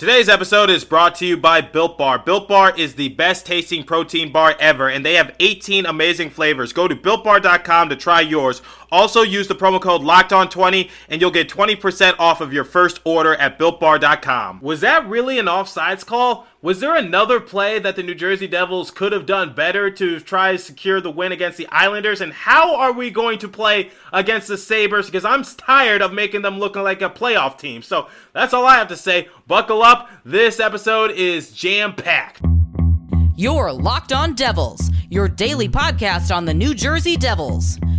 Today's episode is brought to you by Built Bar. Built Bar is the best tasting protein bar ever, and they have 18 amazing flavors. Go to builtbar.com to try yours. Also, use the promo code LOCKEDON20 and you'll get 20% off of your first order at builtbar.com. Was that really an offsides call? Was there another play that the New Jersey Devils could have done better to try to secure the win against the Islanders? And how are we going to play against the Sabres? Because I'm tired of making them look like a playoff team. So that's all I have to say. Buckle up. This episode is jam packed. Your Locked On Devils, your daily podcast on the New Jersey Devils,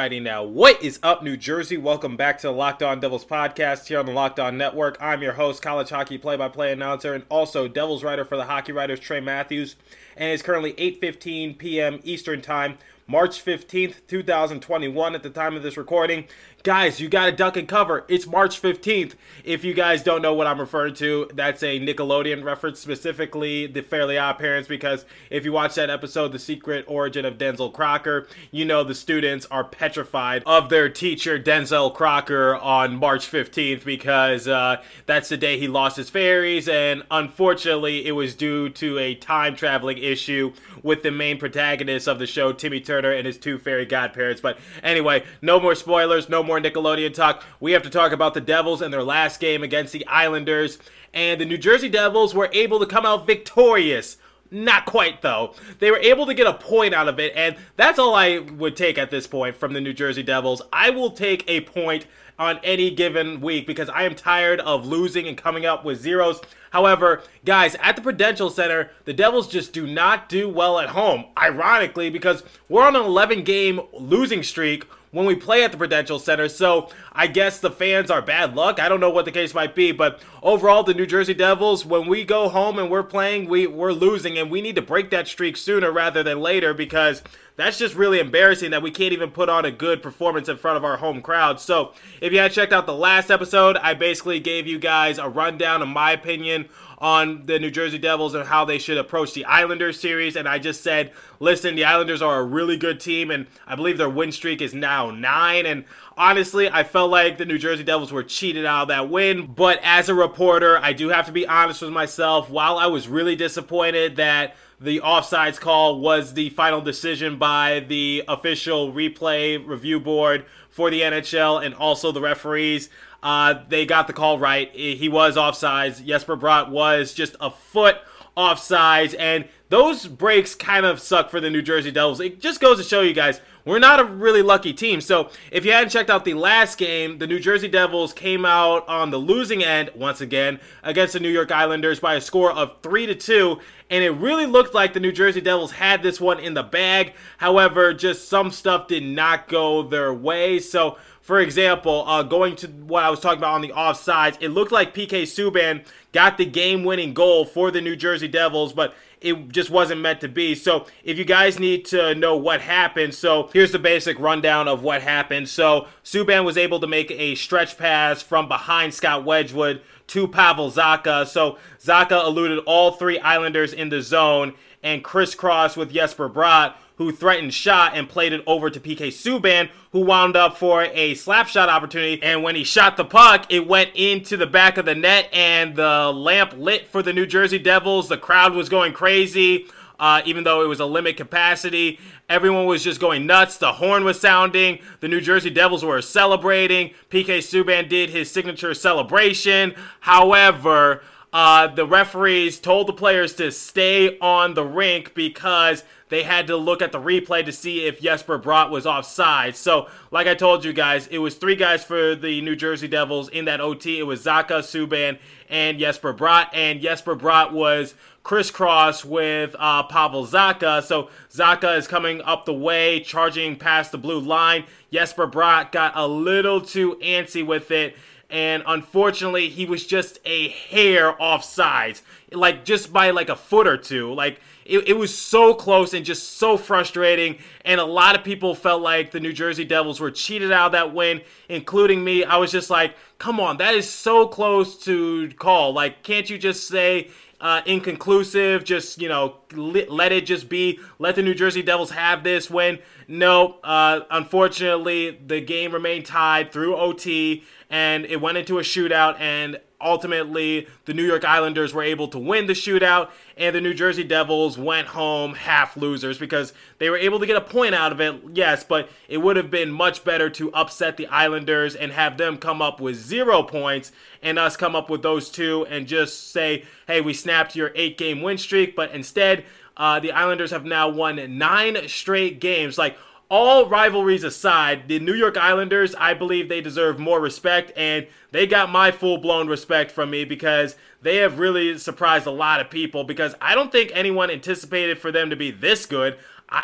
Now, what is up, New Jersey? Welcome back to the Locked On Devils podcast here on the Locked On Network. I'm your host, college hockey play-by-play announcer, and also Devils writer for the Hockey Writers, Trey Matthews. And it's currently 8:15 p.m. Eastern Time, March 15th, 2021. At the time of this recording, guys, you got to duck and cover. It's March 15th. If you guys don't know what I'm referring to, that's a Nickelodeon reference, specifically the Fairly Odd Parents. Because if you watch that episode, The Secret Origin of Denzel Crocker, you know the students are petrified of their teacher Denzel Crocker on March 15th because uh, that's the day he lost his fairies, and unfortunately, it was due to a time traveling issue with the main protagonist of the show, Timmy Turner, and his two fairy godparents. But anyway, no more spoilers, no more Nickelodeon talk. We have to talk about the Devils and their last game against the Islanders. And the New Jersey Devils were able to come out victorious. Not quite, though. They were able to get a point out of it, and that's all I would take at this point from the New Jersey Devils. I will take a point on any given week because I am tired of losing and coming up with zeros. However, guys, at the Prudential Center, the Devils just do not do well at home. Ironically, because we're on an 11 game losing streak when we play at the Prudential Center. So I guess the fans are bad luck. I don't know what the case might be, but overall, the New Jersey Devils, when we go home and we're playing, we, we're losing, and we need to break that streak sooner rather than later because that's just really embarrassing that we can't even put on a good performance in front of our home crowd. So if you had checked out the last episode, I basically gave you guys a rundown of my opinion on the New Jersey Devils and how they should approach the Islanders series. And I just said, listen, the Islanders are a really good team, and I believe their win streak is now nine. And honestly, I felt like the New Jersey Devils were cheated out of that win. But as a reporter, I do have to be honest with myself. While I was really disappointed that the offsides call was the final decision by the official replay review board for the NHL and also the referees. Uh, they got the call right. He was offsides. Jesper Bratt was just a foot offsides, and those breaks kind of suck for the New Jersey Devils. It just goes to show you guys we're not a really lucky team. So if you hadn't checked out the last game, the New Jersey Devils came out on the losing end once again against the New York Islanders by a score of three to two, and it really looked like the New Jersey Devils had this one in the bag. However, just some stuff did not go their way. So for example, uh, going to what I was talking about on the offsides, it looked like PK Subban got the game winning goal for the New Jersey Devils, but it just wasn't meant to be. So, if you guys need to know what happened, so here's the basic rundown of what happened. So, Subban was able to make a stretch pass from behind Scott Wedgewood to Pavel Zacha. So, Zacha eluded all three Islanders in the zone and crisscrossed with Jesper Bratt who threatened shot and played it over to PK Subban, who wound up for a slap shot opportunity. And when he shot the puck, it went into the back of the net, and the lamp lit for the New Jersey Devils. The crowd was going crazy. Uh, even though it was a limit capacity, everyone was just going nuts. The horn was sounding. The New Jersey Devils were celebrating. PK Subban did his signature celebration. However, uh, the referees told the players to stay on the rink because they had to look at the replay to see if Jesper Bratt was offside. So, like I told you guys, it was three guys for the New Jersey Devils in that OT. It was Zacha, Subban, and Jesper Bratt. And Jesper Bratt was crisscross with uh, Pavel Zacha. So Zacha is coming up the way, charging past the blue line. Jesper Bratt got a little too antsy with it and unfortunately, he was just a hair off sides, like just by like a foot or two. Like it, it was so close and just so frustrating. And a lot of people felt like the New Jersey Devils were cheated out of that win, including me. I was just like, come on, that is so close to call. Like, can't you just say uh, inconclusive. Just you know, let, let, it just be. Let the New Jersey Devils have this win. No, uh, unfortunately, the game remained tied through OT, and it went into a shootout. And ultimately the New York Islanders were able to win the shootout, and the New Jersey Devils went home half losers because they were able to get a point out of it, yes, but it would have been much better to upset the Islanders and have them come up with zero points and us come up with those two and just say, hey, we snapped your eight game win streak, but instead, uh, the Islanders have now won nine straight games. Like, all rivalries aside, the New York Islanders, I believe they deserve more respect, and they got my full blown respect from me because they have really surprised a lot of people. Because I don't think anyone anticipated for them to be this good.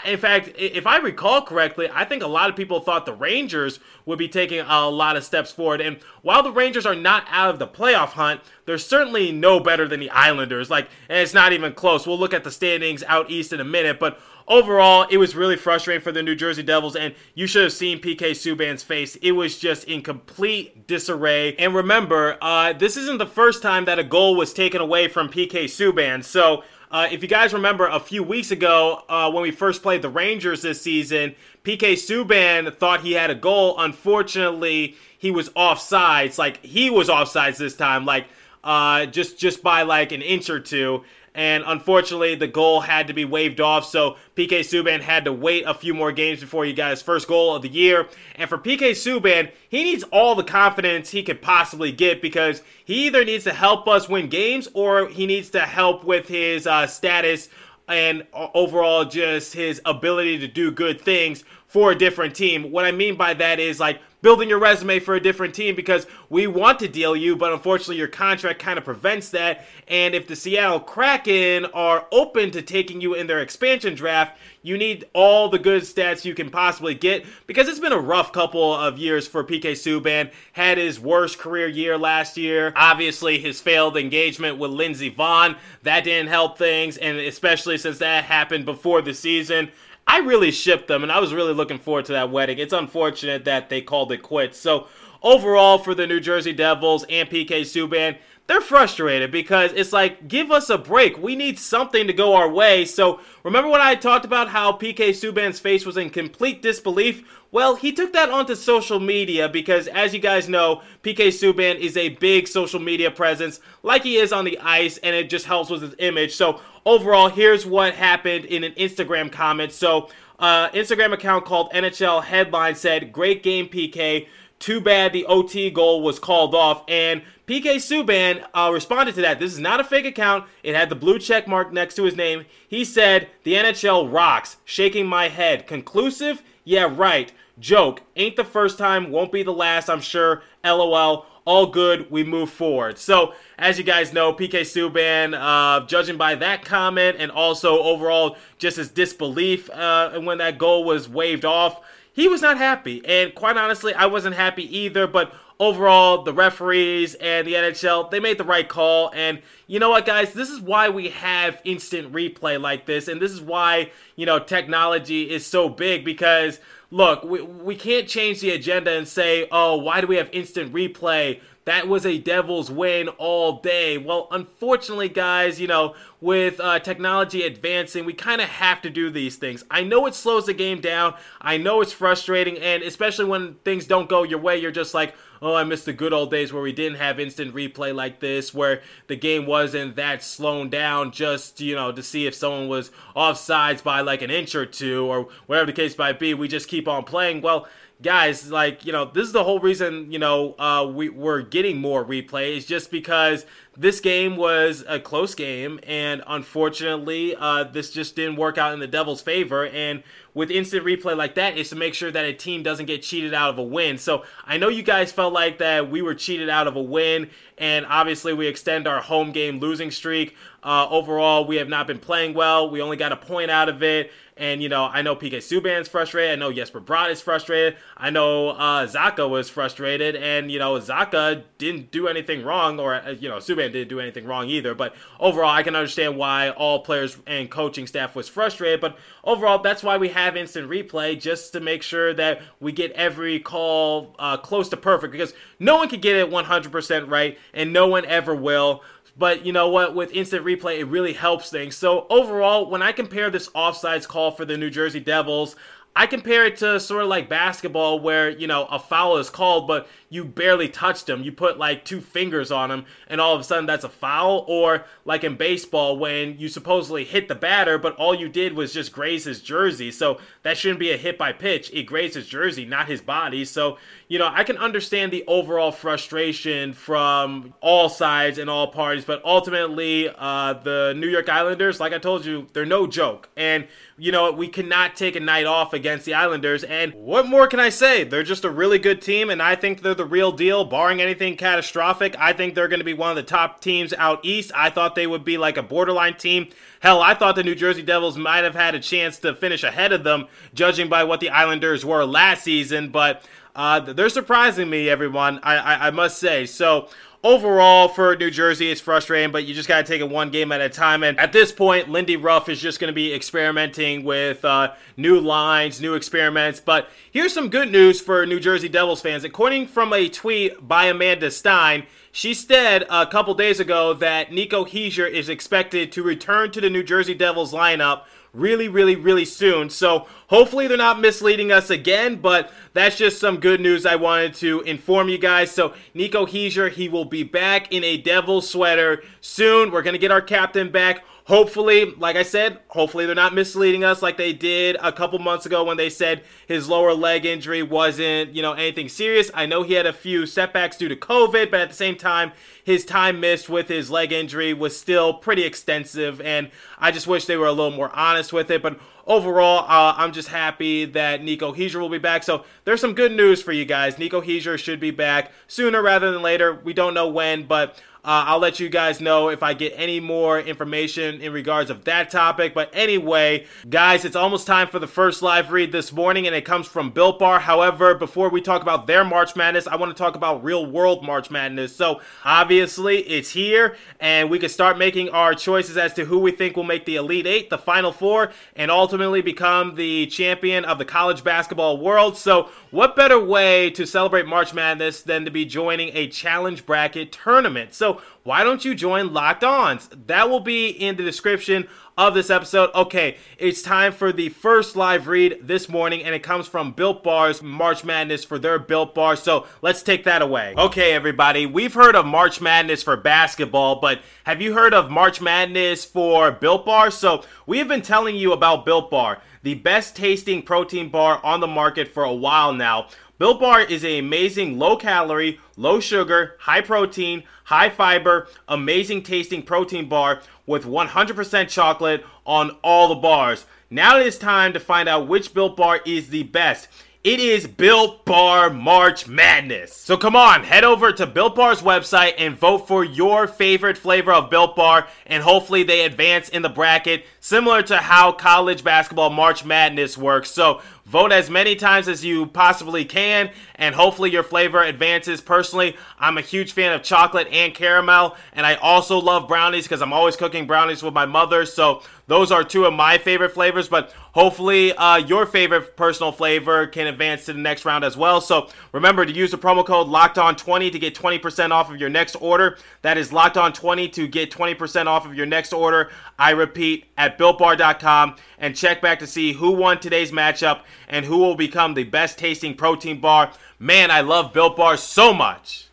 In fact, if I recall correctly, I think a lot of people thought the Rangers would be taking a lot of steps forward. And while the Rangers are not out of the playoff hunt, they're certainly no better than the Islanders. Like, and it's not even close. We'll look at the standings out east in a minute, but overall, it was really frustrating for the New Jersey Devils, and you should have seen PK Subban's face. It was just in complete disarray. And remember, uh, this isn't the first time that a goal was taken away from PK Subban. So, uh, if you guys remember a few weeks ago uh, when we first played the Rangers this season, PK Subban thought he had a goal. Unfortunately, he was offsides. Like he was offsides this time, like uh, just just by like an inch or two and unfortunately the goal had to be waved off so PK Subban had to wait a few more games before he got his first goal of the year and for PK Subban he needs all the confidence he could possibly get because he either needs to help us win games or he needs to help with his uh, status and overall just his ability to do good things for a different team. What I mean by that is like building your resume for a different team because we want to deal you, but unfortunately your contract kind of prevents that. And if the Seattle Kraken are open to taking you in their expansion draft, you need all the good stats you can possibly get because it's been a rough couple of years for PK Subban. Had his worst career year last year. Obviously, his failed engagement with Lindsey Vonn that didn't help things, and especially since that happened before the season. I really shipped them, and I was really looking forward to that wedding. It's unfortunate that they called it quits. So, overall, for the New Jersey Devils and PK Subban, they're frustrated because it's like, give us a break. We need something to go our way. So, remember when I talked about how PK Subban's face was in complete disbelief? Well, he took that onto social media because, as you guys know, PK Subban is a big social media presence, like he is on the ice, and it just helps with his image. So, overall, here's what happened in an Instagram comment. So, uh, Instagram account called NHL Headline said, "Great game, PK. Too bad the OT goal was called off." And PK Subban uh, responded to that. This is not a fake account. It had the blue check mark next to his name. He said, "The NHL rocks." Shaking my head. Conclusive? Yeah, right. Joke. Ain't the first time. Won't be the last. I'm sure. LOL all good. We move forward. So, as you guys know, PK Subban, uh, judging by that comment and also overall just his disbelief uh, when that goal was waved off, he was not happy. And quite honestly, I wasn't happy either. But overall, the referees and the NHL, they made the right call. And you know what, guys? This is why we have instant replay like this. And this is why, you know, technology is so big because look, we, we can't change the agenda and say, oh, why do we have instant replay? That was a Devils win all day. Well, unfortunately, guys, you know, with uh, technology advancing, we kind of have to do these things. I know it slows the game down. I know it's frustrating, and especially when things don't go your way, you're just like, oh, I miss the good old days where we didn't have instant replay like this, where the game wasn't that slowed down just, you know, to see if someone was offsides by like an inch or two or whatever the case might be. We just keep on playing. Well, guys, like, you know, this is the whole reason, you know, uh, we, we're getting more replays just because this game was a close game, and unfortunately, uh, this just didn't work out in the Devils' favor. And with instant replay like that is to make sure that a team doesn't get cheated out of a win. So I know you guys felt like that we were cheated out of a win, and obviously we extend our home game losing streak. Uh, overall, we have not been playing well. We only got a point out of it. And, you know, I know PK Subban's frustrated. I know Jesper Bratt is frustrated. I know uh, Zacha was frustrated. And, you know, Zacha didn't do anything wrong, or, uh, you know, Subban didn't do anything wrong either. But overall, I can understand why all players and coaching staff was frustrated. But overall, that's why we have instant replay, just to make sure that we get every call uh, close to perfect. Because no one can get it 100% right, and no one ever will. But you know what? With instant replay, it really helps things. So overall, when I compare this offsides call for the New Jersey Devils, I compare it to sort of like basketball where, you know, a foul is called, but you barely touched him. You put like two fingers on him, and all of a sudden that's a foul. Or like in baseball, when you supposedly hit the batter, but all you did was just graze his jersey. So that shouldn't be a hit by pitch. It grazed his jersey, not his body. So, you know, I can understand the overall frustration from all sides and all parties, but ultimately, uh, the New York Islanders, like I told you, they're no joke. And, you know, we cannot take a night off against the Islanders. And what more can I say? They're just a really good team, and I think they're the real deal, barring anything catastrophic. I think they're going to be one of the top teams out east. I thought they would be like a borderline team. Hell, I thought the New Jersey Devils might have had a chance to finish ahead of them, judging by what the Islanders were last season. But uh, they're surprising me, everyone. I, I, I must say. So overall for New Jersey, it's frustrating, but you just got to take it one game at a time. And at this point, Lindy Ruff is just going to be experimenting with uh, new lines, new experiments. But here's some good news for New Jersey Devils fans. According from a tweet by Amanda Stein, she said a couple days ago that Nico Hischier is expected to return to the New Jersey Devils lineup really, really, really soon. So hopefully they're not misleading us again, but that's just some good news I wanted to inform you guys. So Nico Hischier, he will be back in a devil sweater soon. We're going to get our captain back hopefully, like I said, hopefully they're not misleading us like they did a couple months ago when they said his lower leg injury wasn't, you know, anything serious. I know he had a few setbacks due to COVID, but at the same time, his time missed with his leg injury was still pretty extensive, and I just wish they were a little more honest with it. But overall, uh, I'm just happy that Nico Hischier will be back. So there's some good news for you guys. Nico Hischier should be back sooner rather than later. We don't know when, but uh, I'll let you guys know if I get any more information in regards of that topic. But anyway, guys, it's almost time for the first live read this morning, and it comes from Built Bar. However, before we talk about their March Madness, I want to talk about real world March Madness. So obviously, it's here, and we can start making our choices as to who we think will make the Elite Eight, the Final Four, and ultimately become the champion of the college basketball world. So, what better way to celebrate March Madness than to be joining a challenge bracket tournament? So, why don't you join Locked Ons? That will be in the description of this episode. Okay, it's time for the first live read this morning, and it comes from Built Bar's March Madness for their Built Bar. So let's take that away. Okay, everybody, we've heard of March Madness for basketball, but have you heard of March Madness for Built Bar? So we have been telling you about Built Bar, the best tasting protein bar on the market for a while now. Built Bar is an amazing low calorie, low sugar, high protein, high fiber, amazing tasting protein bar with 100% chocolate on all the bars. Now it is time to find out which Built Bar is the best. It is Built Bar March Madness. So come on, head over to Built Bar's website and vote for your favorite flavor of Built Bar, and hopefully they advance in the bracket, similar to how college basketball March Madness works. So Vote as many times as you possibly can, and hopefully your flavor advances. Personally, I'm a huge fan of chocolate and caramel, and I also love brownies because I'm always cooking brownies with my mother. So those are two of my favorite flavors, but hopefully uh, your favorite personal flavor can advance to the next round as well. So remember to use the promo code Locked On 20 to get 20% off of your next order. That is Locked On 20 to get 20% off of your next order. I repeat at BuiltBar.com and check back to see who won today's matchup and who will become the best tasting protein bar. Man, I love Built Bar so much.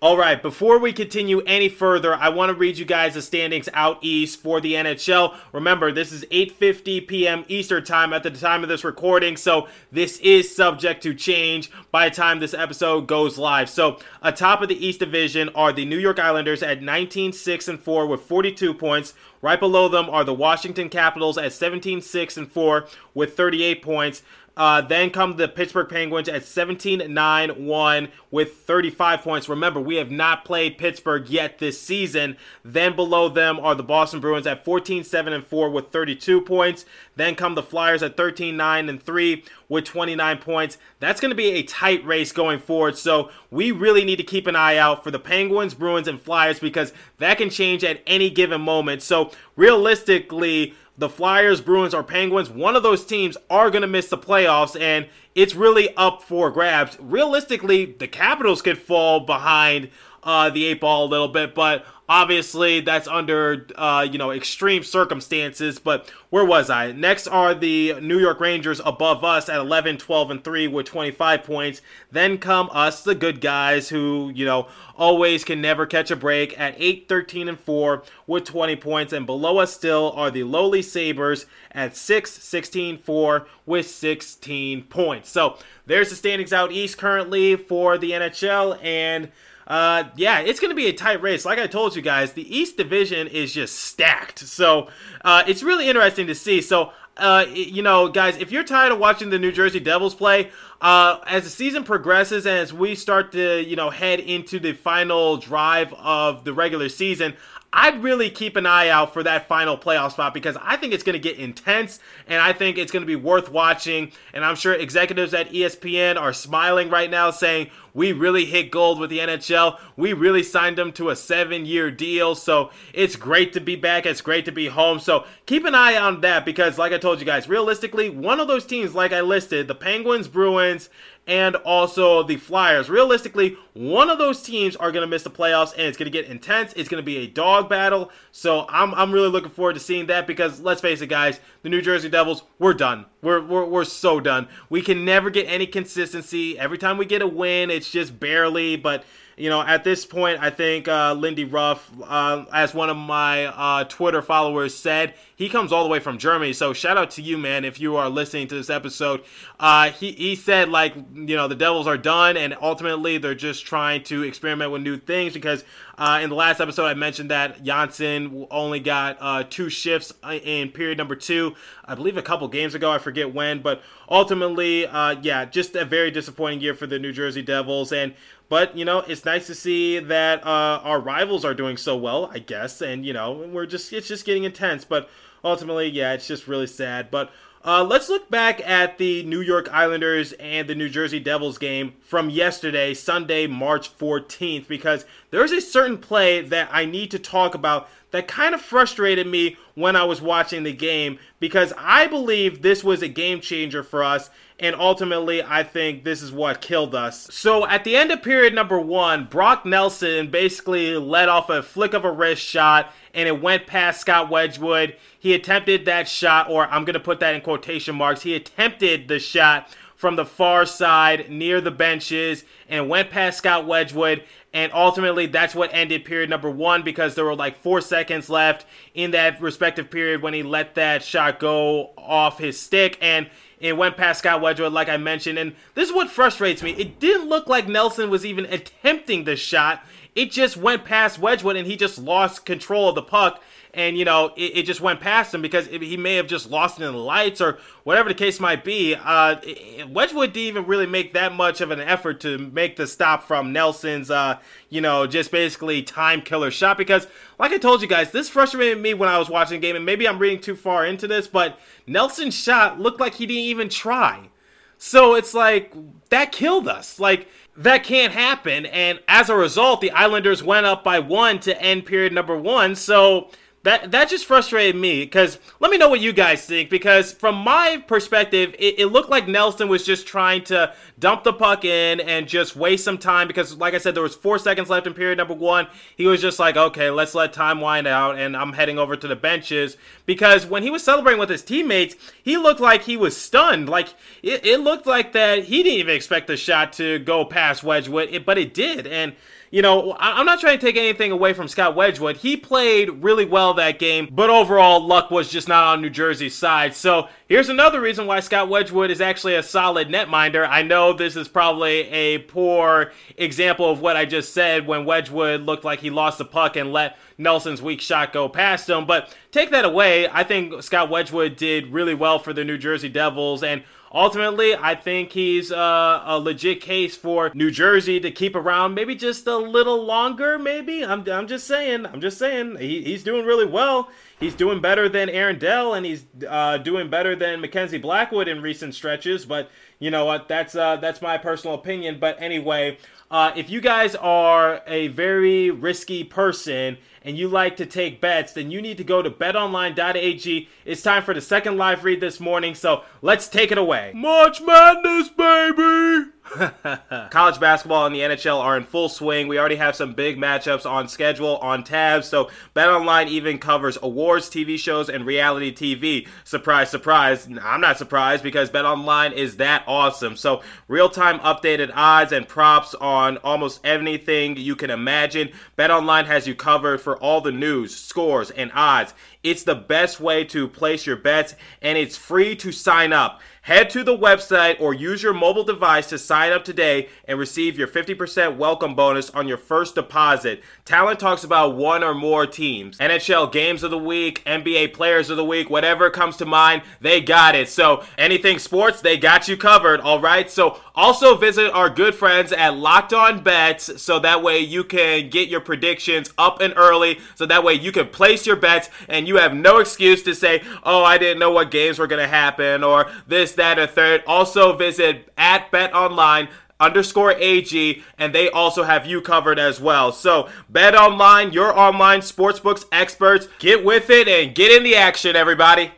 All right, before we continue any further, I want to read you guys the standings out east for the NHL. Remember, this is 8:50 p.m. Eastern Time at the time of this recording, so this is subject to change by the time this episode goes live. So, atop of the East Division are the New York Islanders at 19-6 and 4 with 42 points. Right below them are the Washington Capitals at 17-6 and 4 with 38 points. Uh, then come the Pittsburgh Penguins at 17 9 1 with 35 points. Remember, we have not played Pittsburgh yet this season. Then below them are the Boston Bruins at 14 7 4 with 32 points. Then come the Flyers at 13 9 3 with 29 points. That's going to be a tight race going forward. So we really need to keep an eye out for the Penguins, Bruins, and Flyers because that can change at any given moment. So realistically, the Flyers, Bruins, or Penguins, one of those teams are going to miss the playoffs, and it's really up for grabs. Realistically, the Capitals could fall behind uh, the eight ball a little bit, but obviously that's under uh, you know extreme circumstances. But where was I? Next are the New York Rangers above us at 11, 12, and 3 with 25 points. Then come us, the good guys, who you know always can never catch a break at 8, 13, and 4 with 20 points. And below us still are the lowly Sabres at 6, 16, 4 with 16 points. So there's the standings out east currently for the NHL and. Uh, yeah, it's going to be a tight race. Like I told you guys, the East Division is just stacked. So uh, it's really interesting to see. So uh, you know, guys, if you're tired of watching the New Jersey Devils play, uh, as the season progresses and as we start to, you know, head into the final drive of the regular season, I'd really keep an eye out for that final playoff spot because I think it's going to get intense and I think it's going to be worth watching. And I'm sure executives at ESPN are smiling right now saying, we really hit gold with the NHL. We really signed them to a seven year deal. So it's great to be back. It's great to be home. So keep an eye on that because, like I told you guys, realistically, one of those teams, like I listed, the Penguins, Bruins, and also the Flyers. Realistically, one of those teams are going to miss the playoffs and it's going to get intense. It's going to be a dog battle. So I'm, I'm really looking forward to seeing that because let's face it, guys, the New Jersey Devils, we're done. We're, we're, we're so done. We can never get any consistency. Every time we get a win, it's just barely, but you know, at this point, I think uh, Lindy Ruff, uh, as one of my uh, Twitter followers said, he comes all the way from Germany. So shout out to you, man, if you are listening to this episode. Uh, he, he said, like, you know, the Devils are done, and ultimately they're just trying to experiment with new things because uh, in the last episode I mentioned that Johnsson only got uh, two shifts in period number two. I believe a couple games ago, I forget when, but ultimately, yeah, just a very disappointing year for the New Jersey Devils. And but you know, it's nice to see that uh, our rivals are doing so well, I guess, and you know, we're just it's just getting intense. But ultimately, yeah, it's just really sad. But uh, let's look back at the New York Islanders and the New Jersey Devils game from yesterday, Sunday, March 14th, because there's a certain play that I need to talk about that kind of frustrated me when I was watching the game because I believe this was a game changer for us. And ultimately, I think this is what killed us. So, at the end of period number one, Brock Nelson basically let off a flick of a wrist shot and it went past Scott Wedgewood. He attempted that shot, or I'm going to put that in quotation marks. He attempted the shot from the far side near the benches and went past Scott Wedgewood. And ultimately, that's what ended period number one because there were like four seconds left in that respective period when he let that shot go off his stick. And it went past Scott Wedgewood, like I mentioned. And this is what frustrates me. It didn't look like Nelson was even attempting the shot. It just went past Wedgewood and he just lost control of the puck and you know it, it, just went past him because it, he may have just lost it in the lights or whatever the case might be. Uh, Wedgewood didn't even really make that much of an effort to make the stop from Nelson's, uh, you know, just basically time killer shot because, like I told you guys, this frustrated me when I was watching the game, and maybe I'm reading too far into this, but Nelson's shot looked like he didn't even try. So it's like that killed us. Like that can't happen. And as a result, the Islanders went up by one to end period number one. So that that just frustrated me because let me know what you guys think because from my perspective it, it, looked like nelson was just trying to dump the puck in and just waste some time because like i said there was four seconds left in period number one. He was just like okay let's let time wind out and i'm heading over to the benches. Because when he was celebrating with his teammates he looked like he was stunned. Like it, it looked like that he didn't even expect the shot to go past wedgewood but it did. And you know, I'm not trying to take anything away from Scott Wedgewood. He played really well that game, but overall, luck was just not on New Jersey's side. So here's another reason why Scott Wedgewood is actually a solid netminder. I know this is probably a poor example of what I just said when Wedgewood looked like he lost the puck and let Nelson's weak shot go past him, but take that away. I think Scott Wedgewood did really well for the New Jersey Devils and ultimately, I think he's uh, a legit case for New Jersey to keep around maybe just a little longer. Maybe I'm, I'm just saying. I'm just saying he, he's doing really well. He's doing better than Aaron Dell, and he's uh, doing better than Mackenzie Blackwood in recent stretches. But you know what? That's uh, that's my personal opinion. But anyway, uh, if you guys are a very risky person and you like to take bets, then you need to go to betonline.ag. It's time for the second live read this morning, so let's take it away. March Madness, baby! College basketball and the NHL are in full swing. We already have some big matchups on schedule, on tabs. So BetOnline even covers awards, TV shows, and reality TV. Surprise, surprise. I'm not surprised because BetOnline is that awesome. So real-time updated odds and props on almost anything you can imagine. BetOnline has you covered for all the news, scores, and odds. It's the best way to place your bets, and it's free to sign up. Head to the website or use your mobile device to sign up today and receive your 50% welcome bonus on your first deposit. Talent talks about one or more teams. NHL games of the week, NBA players of the week, whatever comes to mind, they got it. So anything sports, they got you covered, all right? So also visit our good friends at Locked On Bets so that way you can get your predictions up and early so that way you can place your bets and you have no excuse to say, "Oh, I didn't know what games were going to happen" or this that, or third. Also visit at betonline underscore AG, and they also have you covered as well. So, Bet Online, your online sportsbooks experts, get with it and get in the action, everybody.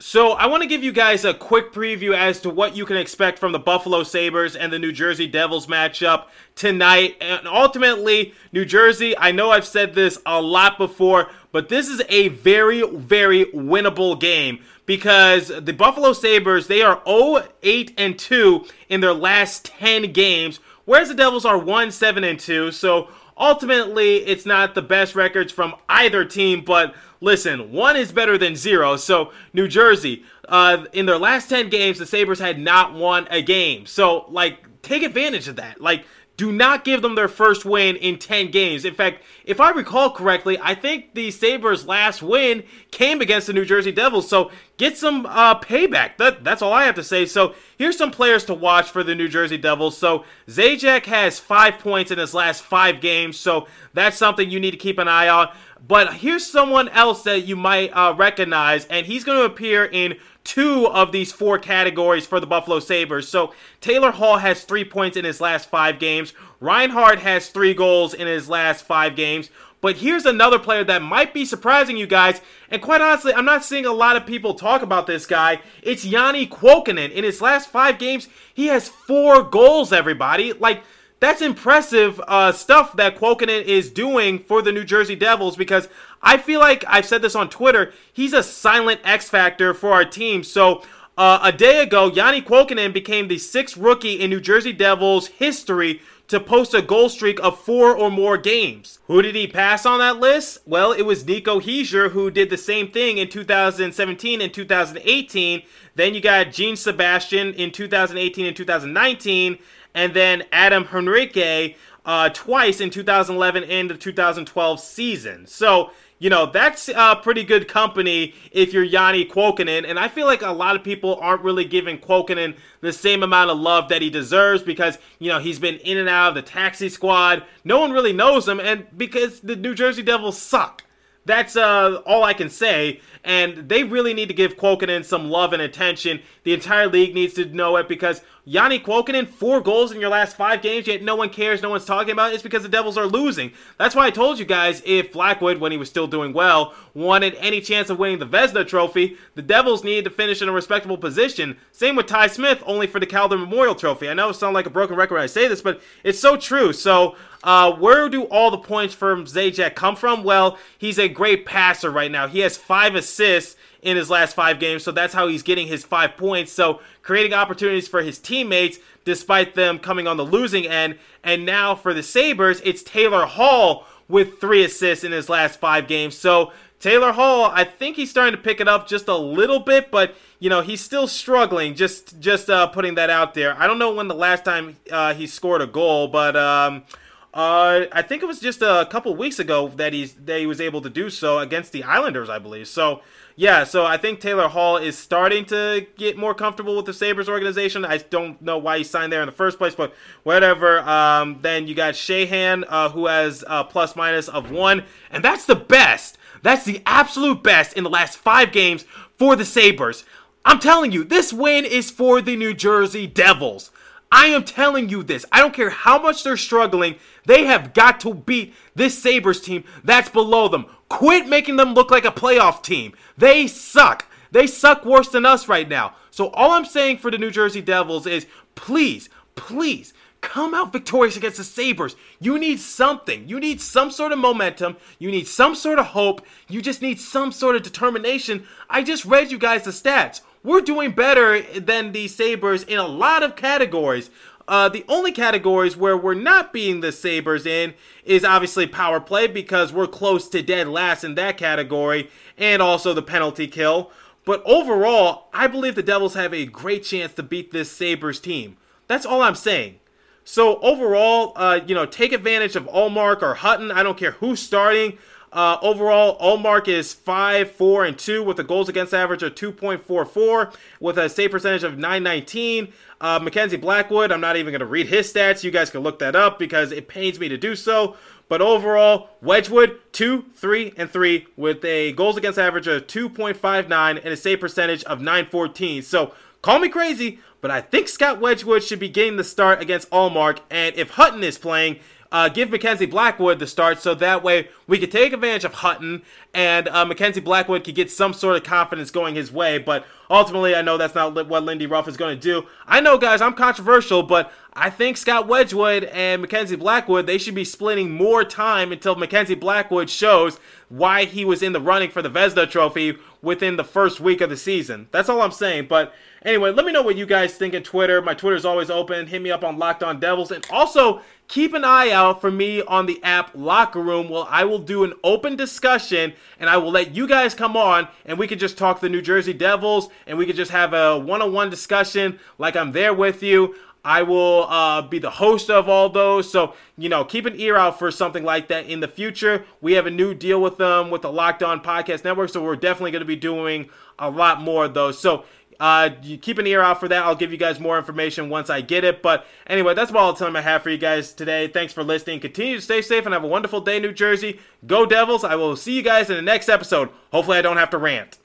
So, I want to give you guys a quick preview as to what you can expect from the Buffalo Sabres and the New Jersey Devils matchup tonight. And ultimately, New Jersey, I know I've said this a lot before, but this is a very, very winnable game because the Buffalo Sabres, they are 0 8 and 2 in their last 10 games, whereas the Devils are 1 7 and 2. So ultimately, it's not the best records from either team, but listen, one is better than zero. So New Jersey, uh, in their last 10 games, the Sabres had not won a game. So, like, take advantage of that. Like, do not give them their first win in 10 games. In fact, if I recall correctly, I think the Sabres' last win came against the New Jersey Devils. So get some uh, payback. That, that's all I have to say. So here's some players to watch for the New Jersey Devils. So Zajac has five points in his last five games. So that's something you need to keep an eye on. But here's someone else that you might uh, recognize, and he's going to appear in two of these four categories for the Buffalo Sabres. So Taylor Hall has three points in his last five games. Reinhart has three goals in his last five games. But here's another player that might be surprising you guys. And quite honestly, I'm not seeing a lot of people talk about this guy. It's Janne Kuokkanen. In his last five games, he has four goals, everybody. Like, that's impressive uh, stuff that Kuokkanen is doing for the New Jersey Devils because I feel like I've said this on Twitter. He's a silent X factor for our team. So uh, a day ago, Janne Kuokkanen became the sixth rookie in New Jersey Devils history to post a goal streak of four or more games. Who did he pass on that list? Well, it was Nico Hischier who did the same thing in 2017 and 2018. Then you got Jean-Sébastien in 2018 and 2019, and then Adam Henrique uh, twice in 2011 and the 2012 season. So you know, that's uh, pretty good company if you're Janne Kuokkanen. And I feel like a lot of people aren't really giving Kuokkanen the same amount of love that he deserves because, you know, he's been in and out of the taxi squad. No one really knows him, and because the New Jersey Devils suck. That's uh, all I can say. And they really need to give Kuokkanen some love and attention. The entire league needs to know it because Janne Kuokkanen, four goals in your last five games, yet no one cares, no one's talking about it. It's because the Devils are losing. That's why I told you guys if Blackwood, when he was still doing well, wanted any chance of winning the Vezina Trophy, the Devils needed to finish in a respectable position. Same with Ty Smith, only for the Calder Memorial Trophy. I know it sounds like a broken record when I say this, but it's so true. So, uh, where do all the points from Zajac come from? Well, he's a great passer right now. He has five assists in his last five games. So that's how he's getting his five points. So creating opportunities for his teammates despite them coming on the losing end. And now for the Sabres, it's Taylor Hall with three assists in his last five games. So Taylor Hall, I think he's starting to pick it up just a little bit, but you know he's still struggling. Just just uh, putting that out there. I don't know when the last time uh, he scored a goal, but um, uh, I think it was just a couple weeks ago that he's that he was able to do so against the Islanders, I believe. So yeah, so I think Taylor Hall is starting to get more comfortable with the Sabres organization. I don't know why he signed there in the first place, but whatever. Um, then you got Sheahan, uh, who has a plus minus of one, and that's the best. That's the absolute best in the last five games for the Sabres. I'm telling you, this win is for the New Jersey Devils. I am telling you this. I don't care how much they're struggling. They have got to beat this Sabres team that's below them. Quit making them look like a playoff team. They suck. They suck worse than us right now. So all I'm saying for the New Jersey Devils is please, please come out victorious against the Sabres. You need something. You need some sort of momentum. You need some sort of hope. You just need some sort of determination. I just read you guys the stats. We're doing better than the Sabres in a lot of categories. Uh, the only categories where we're not being the Sabres in is obviously power play because we're close to dead last in that category, and also the penalty kill. But overall, I believe the Devils have a great chance to beat this Sabres team. That's all I'm saying. So overall, uh, you know, take advantage of Ullmark or Hutton. I don't care who's starting. Uh, overall, Ullmark is 5, 4, and 2 with a goals against average of 2.44 with a save percentage of 919. Uh, Mackenzie Blackwood, I'm not even going to read his stats. You guys can look that up because it pains me to do so. But overall, Wedgewood 2, 3, and 3 with a goals against average of 2.59 and a save percentage of 914. So call me crazy, but I think Scott Wedgewood should be getting the start against Ullmark. And if Hutton is playing, uh, give Mackenzie Blackwood the start so that way we could take advantage of Hutton and uh, Mackenzie Blackwood could get some sort of confidence going his way. But ultimately, I know that's not what Lindy Ruff is going to do. I know, guys, I'm controversial, but I think Scott Wedgewood and Mackenzie Blackwood, they should be splitting more time until Mackenzie Blackwood shows why he was in the running for the Vezina Trophy within the first week of the season. That's all I'm saying. But anyway, let me know what you guys think on Twitter. My Twitter is always open. Hit me up on Locked On Devils. And also, keep an eye out for me on the app Locker Room. Well, I will do an open discussion and I will let you guys come on and we can just talk the New Jersey Devils and we could just have a one on one discussion like I'm there with you. I will uh, be the host of all those. So, you know, keep an ear out for something like that in the future. We have a new deal with them with the Locked On Podcast Network. So, we're definitely going to be doing a lot more of those. So, uh, you keep an ear out for that. I'll give you guys more information once I get it. But anyway, that's all the time I have for you guys today. Thanks for listening. Continue to stay safe and have a wonderful day, New Jersey. Go Devils. I will see you guys in the next episode. Hopefully, I don't have to rant.